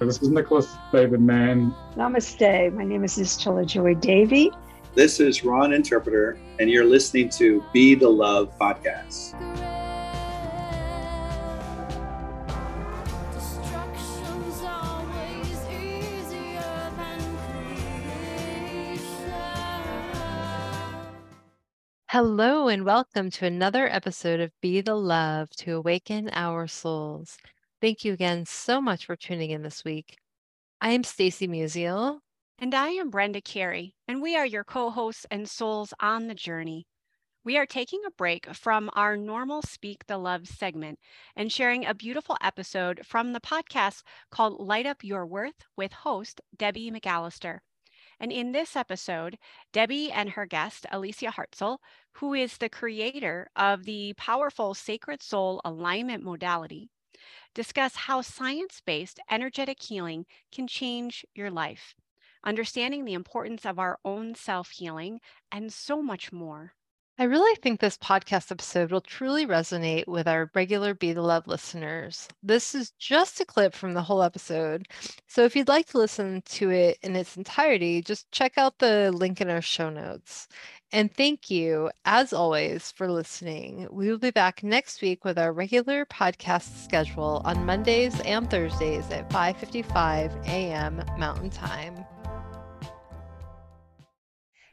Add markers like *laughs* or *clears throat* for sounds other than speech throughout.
This is Nicholas David Mann. Namaste. My name is Nischala Joy Devi. This is Ron Interpreter, and you're listening to Be the Love podcast. Destruction's always easier than creation. Hello, and welcome to another episode of Be the Love to Awaken Our Souls. Thank you again so much for tuning in this week. I am Stacy Musial. And I am Brenda Carey, and we are your co hosts and souls on the journey. We are taking a break from our normal Speak the Love segment and sharing a beautiful episode from the podcast called Light Up Your Worth with host Debbie McAllister. And in this episode, Debbie and her guest, Alicia Hartzell, who is the creator of the powerful Sacred Soul Alignment modality, discuss how science based energetic healing can change your life, understanding the importance of our own self healing, and so much more. I really think this podcast episode will truly resonate with our regular Be the Love listeners. This is just a clip from the whole episode. So if you'd like to listen to it in its entirety, just check out the link in our show notes. And thank you, as always, for listening. We will be back next week with our regular podcast schedule on Mondays and Thursdays at 5:55 a.m. Mountain Time.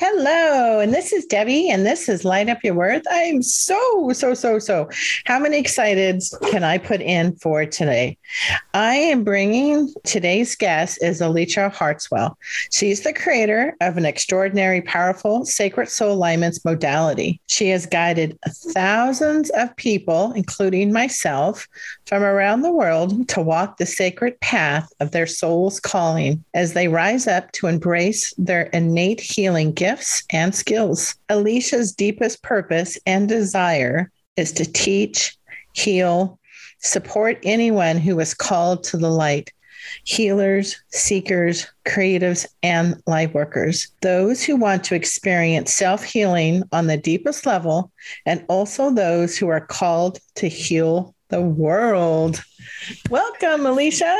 Hello, and this is Debbie, and this is Light Up Your Worth. I'm so, so, so, so. How many excited can I put in for today? I am bringing today's guest is Alicia Hartzell. She's the creator of an extraordinary, powerful sacred soul alignments modality. She has guided thousands of people, including myself, from around the world to walk the sacred path of their soul's calling as they rise up to embrace their innate healing gifts and skills. Alicia's deepest purpose and desire is to teach, heal, support anyone who is called to the light. Healers, seekers, creatives, and light workers. Those who want to experience self healing on the deepest level, and also those who are called to heal the world. Welcome, Alicia.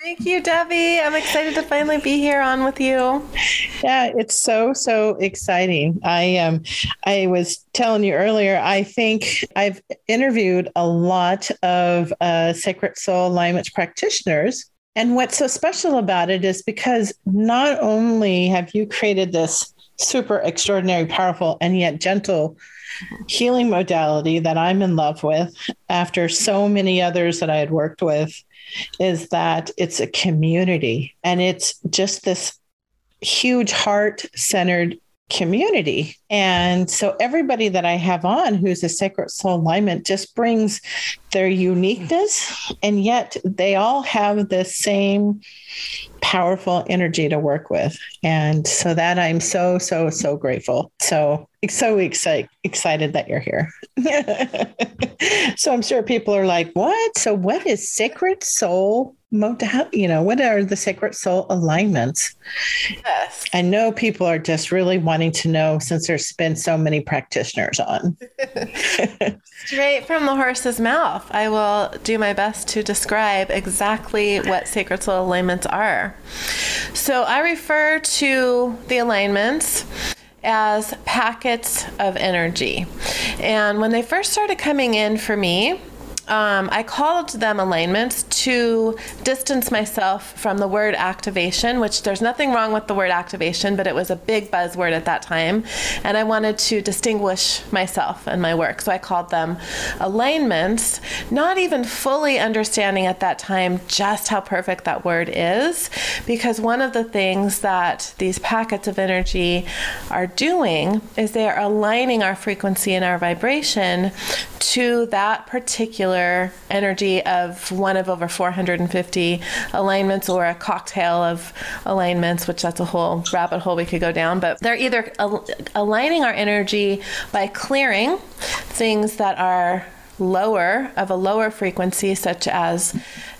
Thank you, Debbie. I'm excited to finally be here on with you. Yeah, it's so so exciting. I um I was telling you earlier. I think I've interviewed a lot of uh, sacred soul alignment practitioners, and what's so special about it is because not only have you created this super extraordinary, powerful, and yet gentle healing modality that I'm in love with after so many others that I had worked with is that it's a community and it's just this huge heart centered community. And so everybody that I have on who's a sacred soul alignment just brings their uniqueness and yet they all have the same powerful energy to work with. And so that I'm so so so grateful. So so excited excited that you're here. *laughs* so I'm sure people are like, "What? So what is sacred soul you know, what are the sacred soul alignments? Yes. I know people are just really wanting to know since there's been so many practitioners on. *laughs* Straight from the horse's mouth. I will do my best to describe exactly what sacred soul alignments are. So I refer to the alignments as packets of energy. And when they first started coming in for me, um, I called them alignments to distance myself from the word activation, which there's nothing wrong with the word activation, but it was a big buzzword at that time. And I wanted to distinguish myself and my work. So I called them alignments, not even fully understanding at that time just how perfect that word is. Because one of the things that these packets of energy are doing is they are aligning our frequency and our vibration to that particular energy of one of over 450 alignments or a cocktail of alignments, which that's a whole rabbit hole we could go down. But they're either al- aligning our energy by clearing things that are lower of a lower frequency, such as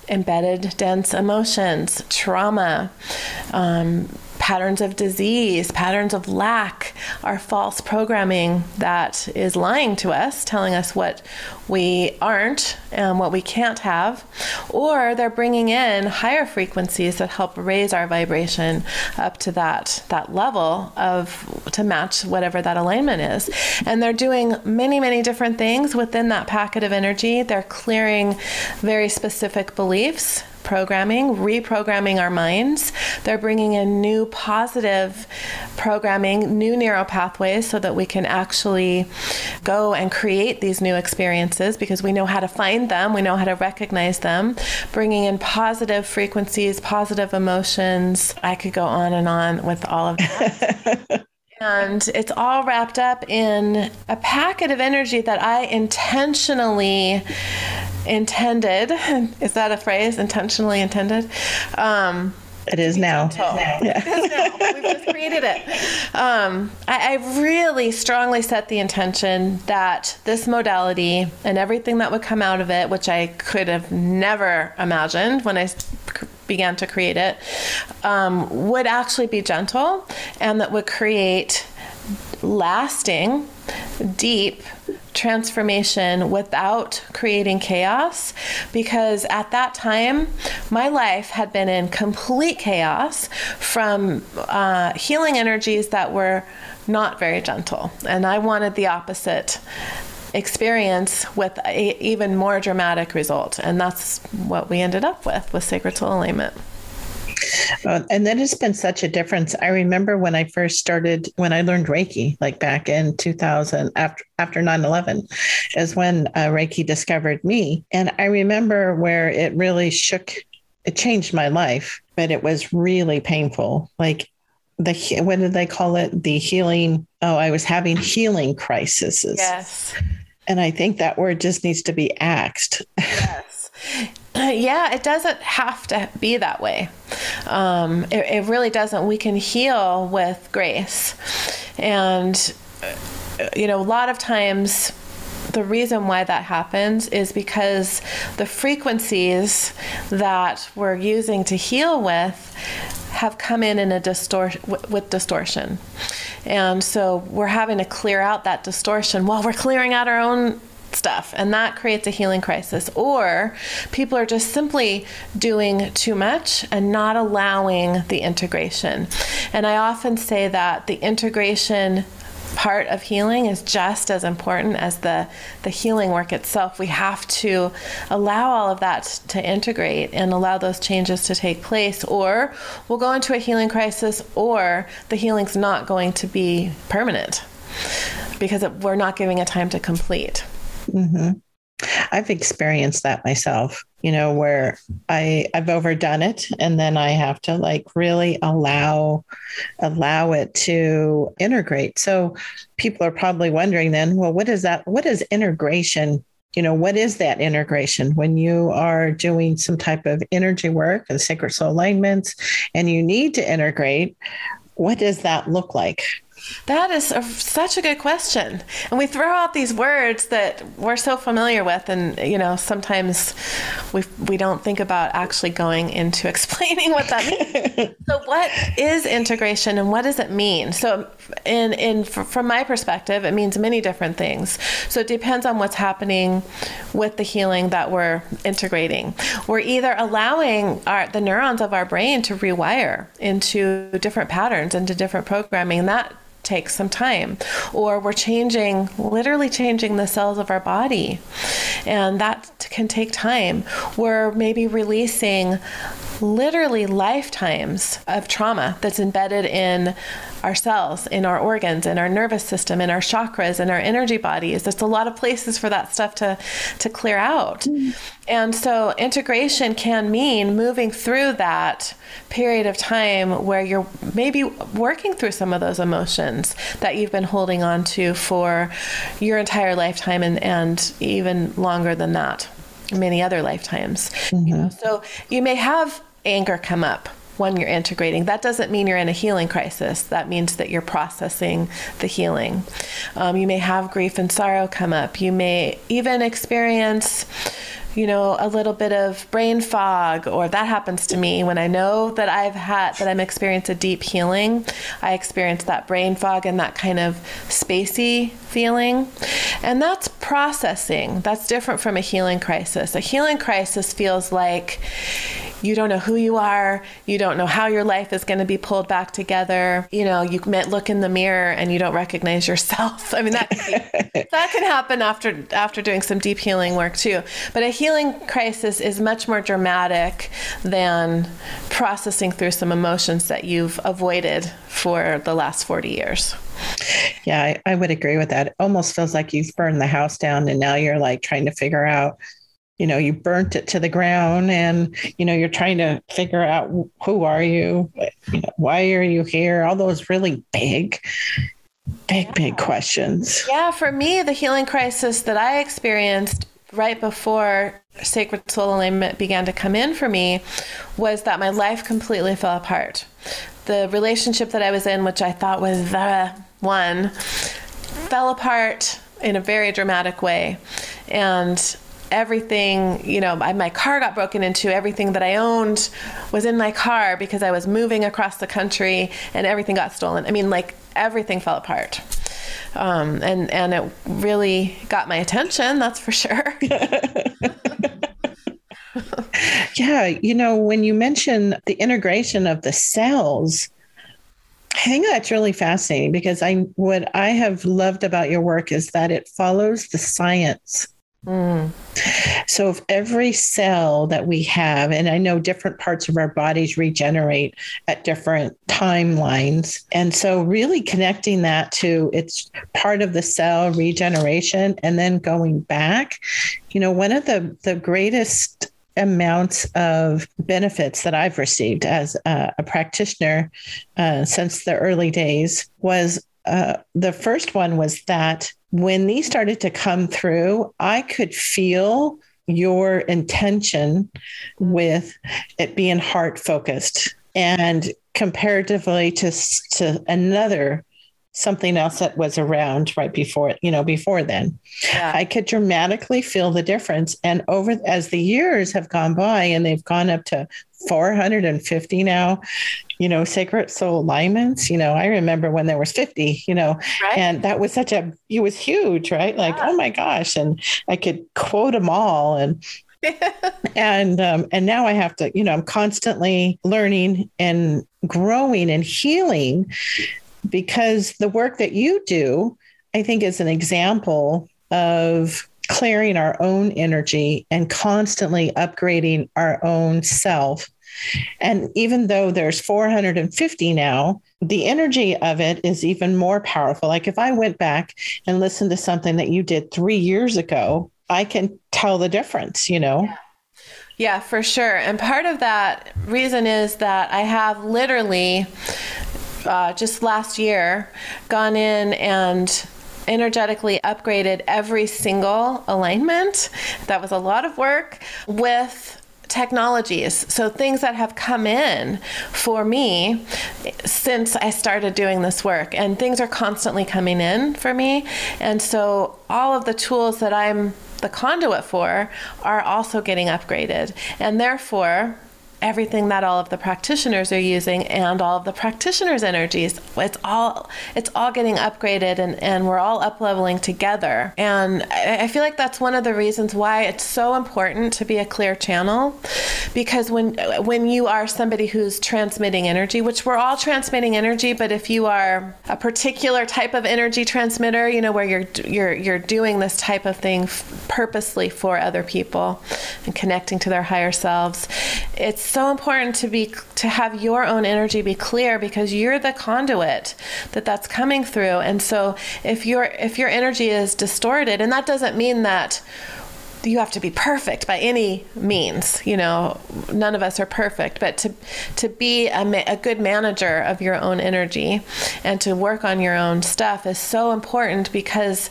embedded dense emotions, trauma, um, patterns of disease, patterns of lack, our false programming that is lying to us, telling us what we aren't and what we can't have, or they're bringing in higher frequencies that help raise our vibration up to that that level of to match whatever that alignment is. And they're doing many many different things within that packet of energy. They're clearing very specific beliefs programming, reprogramming our minds. They're bringing in new positive programming, new neural pathways so that we can actually go and create these new experiences because we know how to find them, we know how to recognize them, bringing in positive frequencies, positive emotions. I could go on and on with all of that. *laughs* And it's all wrapped up in a packet of energy that I intentionally intended. *laughs* Is that a phrase? Intentionally intended? Um, it is now. Yeah. We've just created it. Um, I, I, really strongly set the intention that this modality and everything that would come out of it, which I could have never imagined when I began to create it, um, would actually be gentle and that would create lasting, deep transformation without creating chaos because at that time my life had been in complete chaos from uh, healing energies that were not very gentle. And i wanted the opposite experience with a even more dramatic result. And that's what we ended up with with sacred soul alignment uh, and that has been such a difference. I remember when I first started, when I learned Reiki, like back in 2000, after after 9/11, is when uh, Reiki discovered me, and I remember where it really shook, it changed my life, but it was really painful. Like the what did they call it? The healing. Oh, I was having healing crises. Yes. And I think that word just needs to be axed. Yes. *clears throat* yeah, it doesn't have to be that way. Um, it, it really doesn't. We can heal with grace. And, uh, you know, a lot of times, the reason why that happens is because the frequencies that we're using to heal with have come in in a distortion with distortion and so we're having to clear out that distortion while we're clearing out our own stuff and that creates a healing crisis. Or people are just simply doing too much and not allowing the integration. And i often say that the integration part of healing is just as important as the the healing work itself. We have to allow all of that to integrate and allow those changes to take place or we'll go into a healing crisis or the healing's not going to be permanent because we're not giving it time to complete Mm-hmm. I've experienced that myself, you know, where I I've overdone it and then I have to like really allow allow it to integrate. So people are probably wondering then, well, what is that? What is integration? You know, what is that integration when you are doing some type of energy work and sacred soul alignments and you need to integrate? What does that look like? That is a, such a good question. And we throw out these words that we're so familiar with, and you know, sometimes we we don't think about actually going into *laughs* explaining what that means. *laughs* so, what is integration, and what does it mean? So, in in from my perspective, it means many different things. So, it depends on what's happening with the healing that we're integrating. We're either allowing our the neurons of our brain to rewire into different patterns, into different programming. and That takes some time. Or we're changing, literally changing the cells of our body. And that can take time. We're maybe releasing literally lifetimes of trauma that's embedded in our cells, in our organs, in our nervous system, in our chakras, in our energy bodies. There's a lot of places for that stuff to, to clear out. Mm. And so integration can mean moving through that period of time where you're maybe working through some of those emotions that you've been holding on to for your entire lifetime and, and even longer than that, many other lifetimes. Mm-hmm. You know? So you may have anger come up when you're integrating. That doesn't mean you're in a healing crisis. That means that you're processing the healing. Um, you may have grief and sorrow come up. You may even experience you know, a little bit of brain fog, or that happens to me when I know that I've had, that I'm experiencing a deep healing. I experience that brain fog and that kind of spacey feeling. And that's processing. That's different from a healing crisis. A healing crisis feels like, you don't know who you are. You don't know how your life is going to be pulled back together. You know, you look in the mirror and you don't recognize yourself. *laughs* I mean, that can that can happen after after doing some deep healing work too. But a healing crisis is much more dramatic than processing through some emotions that you've avoided for the last 40 years. Yeah, I, I would agree with that. It almost feels like you've burned the house down and now you're like trying to figure out you know you burnt it to the ground and you know you're trying to figure out who are you, you know, why are you here? All those really big big yeah. big questions. Yeah for me the healing crisis that i experienced right before sacred soul alignment began to come in for me was that my life completely fell apart. The relationship that i was in which i thought was the one fell apart in a very dramatic way. And everything, you know, my car got broken into. Everything that I owned was in my car because I was moving across the country and everything got stolen. I mean, like everything fell apart. Um, and, and it really got my attention, that's for sure. *laughs* yeah, you know, when you mention the integration of the cells, I think that's really fascinating because I what I have loved about your work is that it follows the science Mm. So, if every cell that we have, and I know different parts of our bodies regenerate at different timelines, and so really connecting that to it's part of the cell regeneration and then going back, you know, one of the, the greatest amounts of benefits that I've received as a, a practitioner uh, since the early days was uh, the first one was that when these started to come through, I could feel your intention with it being heart focused and comparatively to, to another something else that was around right before you know before then yeah. i could dramatically feel the difference and over as the years have gone by and they've gone up to 450 now you know sacred soul alignments you know i remember when there was 50 you know right. and that was such a it was huge right like yeah. oh my gosh and i could quote them all and *laughs* and um, and now I have to, you know, I'm constantly learning and growing and healing because the work that you do, I think, is an example of clearing our own energy and constantly upgrading our own self. And even though there's 450 now, the energy of it is even more powerful. Like if I went back and listened to something that you did three years ago, I can tell the difference, you know? Yeah. For sure. And part of that reason is that I have literally uh, just last year gone in and energetically upgraded every single alignment. That was a lot of work with technologies. So things that have come in for me since I started doing this work and things are constantly coming in for me. And so all of the tools that I'm the conduit for are also getting upgraded. And therefore, everything that all of the practitioners are using and all of the practitioners' energies. It's all it's all getting upgraded and, and we're all up leveling together. And I, I feel like that's one of the reasons why it's so important to be a clear channel. Because when when you are somebody who's transmitting energy, which we're all transmitting energy, but if you are a particular type of energy transmitter, you know, where you're you're you're doing this type of thing purposely for other people and connecting to their higher selves, it's so important to be to have your own energy be clear because you're the conduit that that's coming through. And so if your if your energy is distorted and that doesn't mean that you have to be perfect by any means you know none of us are perfect but to to be a, a, good manager of your own energy and to work on your own stuff is so important because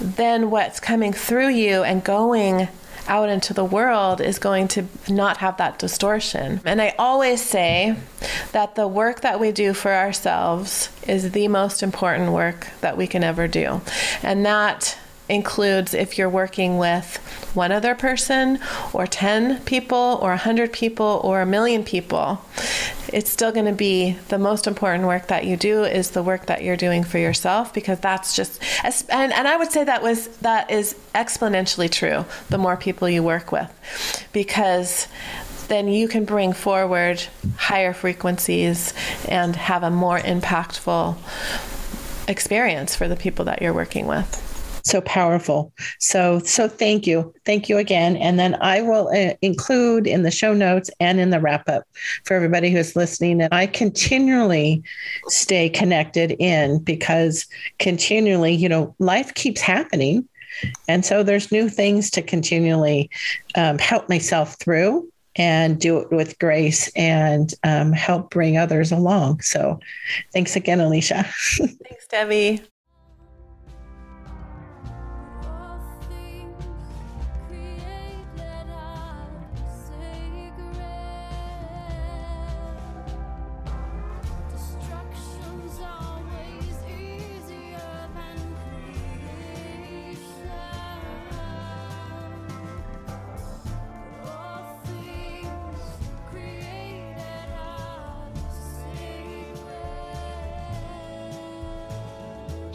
then what's coming through you and going out into the world is going to not have that distortion. And I always say that the work that we do for ourselves is the most important work that we can ever do. And that includes if you're working with one other person or 10 people or 100 people or a million people it's still going to be the most important work that you do is the work that you're doing for yourself because that's just and, and i would say that was that is exponentially true the more people you work with. Because then you can bring forward higher frequencies and have a more impactful experience for the people that you're working with so powerful. So, so thank you. Thank you again. And then I will uh, include in the show notes and in the wrap up for everybody who's listening that I continually stay connected in because continually, you know, life keeps happening. And so there's new things to continually um, help myself through and do it with grace and um, help bring others along. So thanks again, Alicia. *laughs* Thanks, Debbie.